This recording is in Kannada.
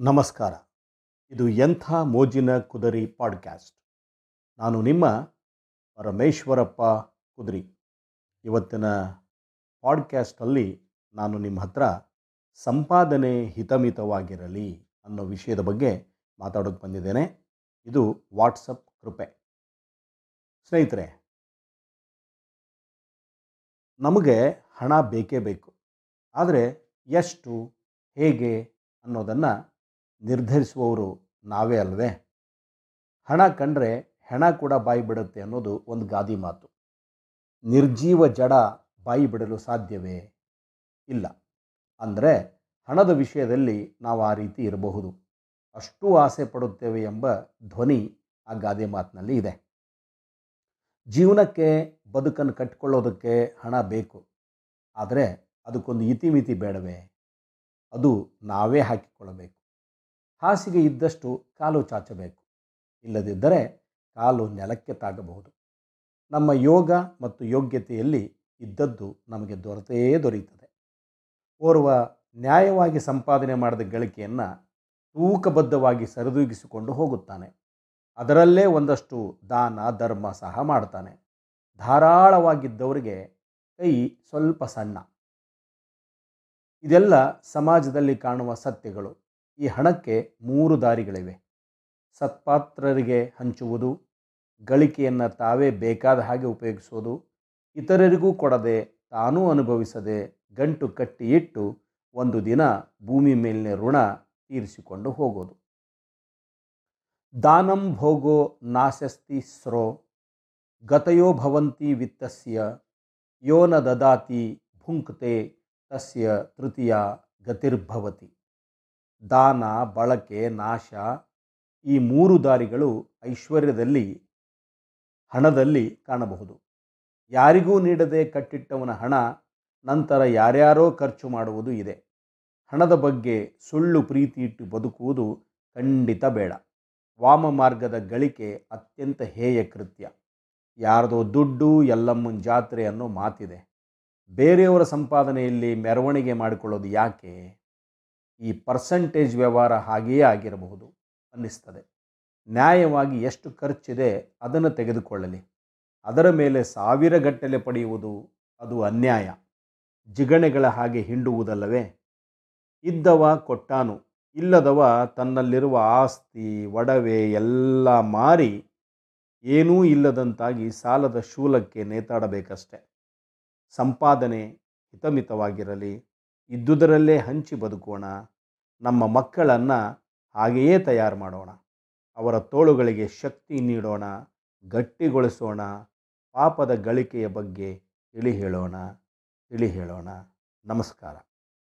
ನಮಸ್ಕಾರ. ಇದು ಎಂಥ ಮೋಜಿನ ಕುದರಿ ಪಾಡ್ಕ್ಯಾಸ್ಟ್. ನಾನು ನಿಮ್ಮ ಪರಮೇಶ್ವರಪ್ಪ ಕುದರಿ. ಇವತ್ತಿನ ಪಾಡ್ಕ್ಯಾಸ್ಟಲ್ಲಿ ನಾನು ನಿಮ್ಮ ಹತ್ರ ಸಂಪಾದನೆ ಹಿತಮಿತವಾಗಿರಲಿ ಅನ್ನೋ ವಿಷಯದ ಬಗ್ಗೆ ಮಾತಾಡೋಕ್ಕೆ ಬಂದಿದ್ದೇನೆ. ಇದು ವಾಟ್ಸಪ್ ಕೃಪೆ. ಸ್ನೇಹಿತರೆ, ನಮಗೆ ಹಣ ಬೇಕೇ ಬೇಕು. ಆದರೆ ಎಷ್ಟು, ಹೇಗೆ ಅನ್ನೋದನ್ನು ನಿರ್ಧರಿಸುವವರು ನಾವೇ ಅಲ್ವೇ? ಹಣ ಕಂಡ್ರೆ ಹೆಣ ಕೂಡ ಬಾಯಿ ಬಿಡುತ್ತೆ ಅನ್ನೋದು ಒಂದು ಗಾದಿ ಮಾತು. ನಿರ್ಜೀವ ಜಡ ಬಾಯಿ ಬಿಡಲು ಸಾಧ್ಯವೇ ಇಲ್ಲ. ಅಂದರೆ ಹಣದ ವಿಷಯದಲ್ಲಿ ನಾವು ಆ ರೀತಿ ಇರಬಹುದು. ಅಷ್ಟು ಆಸೆ ಪಡುತ್ತೇವೆ ಎಂಬ ಧ್ವನಿ ಆ ಗಾದೆ ಮಾತಿನಲ್ಲಿ ಇದೆ. ಜೀವನಕ್ಕೆ ಬದುಕನ್ನು ಕಟ್ಟಿಕೊಳ್ಳೋದಕ್ಕೆ ಹಣ ಬೇಕು. ಆದರೆ ಅದಕ್ಕೊಂದು ಇತಿಮಿತಿ ಬೇಡವೇ? ಅದು ನಾವೇ ಹಾಕಿಕೊಳ್ಳಬೇಕು ಹಾಸಿಗೆ ಇದ್ದಷ್ಟು ಕಾಲು ಚಾಚಬೇಕು. ಇಲ್ಲದಿದ್ದರೆ ಕಾಲು ನೆಲಕ್ಕೆ ತಾಗಬಹುದು. ನಮ್ಮ ಯೋಗ ಮತ್ತು ಯೋಗ್ಯತೆಯಲ್ಲಿ ಇದ್ದದ್ದು ನಮಗೆ ದೊರೆತೇ ದೊರೆಯುತ್ತದೆ. ಓರ್ವ ನ್ಯಾಯವಾಗಿ ಸಂಪಾದನೆ ಮಾಡಿದ ಗಳಿಕೆಯನ್ನು ತೂಕಬದ್ಧವಾಗಿ ಸರಿದೂಗಿಸಿಕೊಂಡು ಹೋಗುತ್ತಾನೆ. ಅದರಲ್ಲೇ ಒಂದಷ್ಟು ದಾನ, ಧರ್ಮ ಸಹ ಮಾಡ್ತಾನೆ. ಧಾರಾಳವಾಗಿದ್ದವರಿಗೆ ಕೈ ಸ್ವಲ್ಪ ಸಣ್ಣ. ಇದೆಲ್ಲ ಸಮಾಜದಲ್ಲಿ ಕಾಣುವ ಸತ್ಯಗಳು. ಈ ಹಣಕ್ಕೆ ಮೂರು ದಾರಿಗಳಿವೆ. ಸತ್ಪಾತ್ರರಿಗೆ ಹಂಚುವುದು, ಗಳಿಕೆಯನ್ನು ತಾವೇ ಬೇಕಾದ ಹಾಗೆ ಉಪಯೋಗಿಸೋದು, ಇತರರಿಗೂ ಕೊಡದೆ ತಾನೂ ಅನುಭವಿಸದೆ ಗಂಟು ಕಟ್ಟಿ ಇಟ್ಟು ಒಂದು ದಿನ ಭೂಮಿ ಮೇಲಿನ ಋಣ ತೀರಿಸಿಕೊಂಡು ಹೋಗೋದು. ದಾನಂ ಭೋಗೋ ನಾಶಸ್ತಿ ಸ್ರೋ, ಗತಯೋ ಭವಂತಿ ವಿತ್ತಸ್ಯ ಯೋನ ದದಾತಿ ಭುಂಕ್ತೆ, ತಸ್ಯ ತೃತೀಯ ಗತಿರ್ಭವತಿ. ದಾನ, ಬಳಕೆ, ನಾಶ ಈ ಮೂರು ದಾರಿಗಳು ಐಶ್ವರ್ಯದಲ್ಲಿ, ಹಣದಲ್ಲಿ ಕಾಣಬಹುದು. ಯಾರಿಗೂ ನೀಡದೆ ಕಟ್ಟಿಟ್ಟವನ ಹಣ ನಂತರ ಯಾರ್ಯಾರೋ ಖರ್ಚು ಮಾಡುವುದು ಇದೆ. ಹಣದ ಬಗ್ಗೆ ಸುಳ್ಳು ಪ್ರೀತಿ ಇಟ್ಟು ಬದುಕುವುದು ಖಂಡಿತ ಬೇಡ. ವಾಮ ಮಾರ್ಗದ ಗಳಿಕೆ ಅತ್ಯಂತ ಹೇಯ ಕೃತ್ಯ. ಯಾರದೋ ದುಡ್ಡು ಎಲ್ಲಮ್ಮನ ಜಾತ್ರೆ ಅನ್ನೋ ಮಾತಿದೆ. ಬೇರೆಯವರ ಸಂಪಾದನೆಯಲ್ಲಿ ಮೆರವಣಿಗೆ ಮಾಡಿಕೊಳ್ಳೋದು ಯಾಕೆ? ಈ ಪರ್ಸಂಟೇಜ್ ವ್ಯವಹಾರ ಹಾಗೆಯೇ ಆಗಿರಬಹುದು, ಅನ್ನಿಸ್ತದೆ. ನ್ಯಾಯವಾಗಿ ಎಷ್ಟು ಖರ್ಚಿದೆ ಅದನ್ನು ತೆಗೆದುಕೊಳ್ಳಲಿ. ಅದರ ಮೇಲೆ ಸಾವಿರ ಗಟ್ಟಲೆ ಪಡೆಯುವುದು ಅದು ಅನ್ಯಾಯ. ಜಿಗಣೆಗಳ ಹಾಗೆ ಹಿಂಡುವುದಲ್ಲವೇ? ಇದ್ದವ ಕೊಟ್ಟಾನು, ಇಲ್ಲದವ ತನ್ನಲ್ಲಿರುವ ಆಸ್ತಿ, ಒಡವೆ ಎಲ್ಲ ಮಾರಿ ಏನೂ ಇಲ್ಲದಂತಾಗಿ ಸಾಲದ ಶೂಲಕ್ಕೆ ನೇತಾಡಬೇಕಷ್ಟೆ. ಸಂಪಾದನೆ ಹಿತಮಿತವಾಗಿರಲಿ ಇದ್ದುದರಲ್ಲೇ ಹಂಚಿ ಬದುಕೋಣ, ನಮ್ಮ ಮಕ್ಕಳನ್ನು ಹಾಗೆಯೇ ತಯಾರು ಮಾಡೋಣ, ಅವರ ತೋಳುಗಳಿಗೆ ಶಕ್ತಿ ನೀಡೋಣ, ಗಟ್ಟಿಗೊಳಿಸೋಣ, ಪಾಪದ ಗಳಿಕೆಯ ಬಗ್ಗೆ ತಿಳಿ ಹೇಳೋಣ ತಿಳಿ ಹೇಳೋಣ. ನಮಸ್ಕಾರ.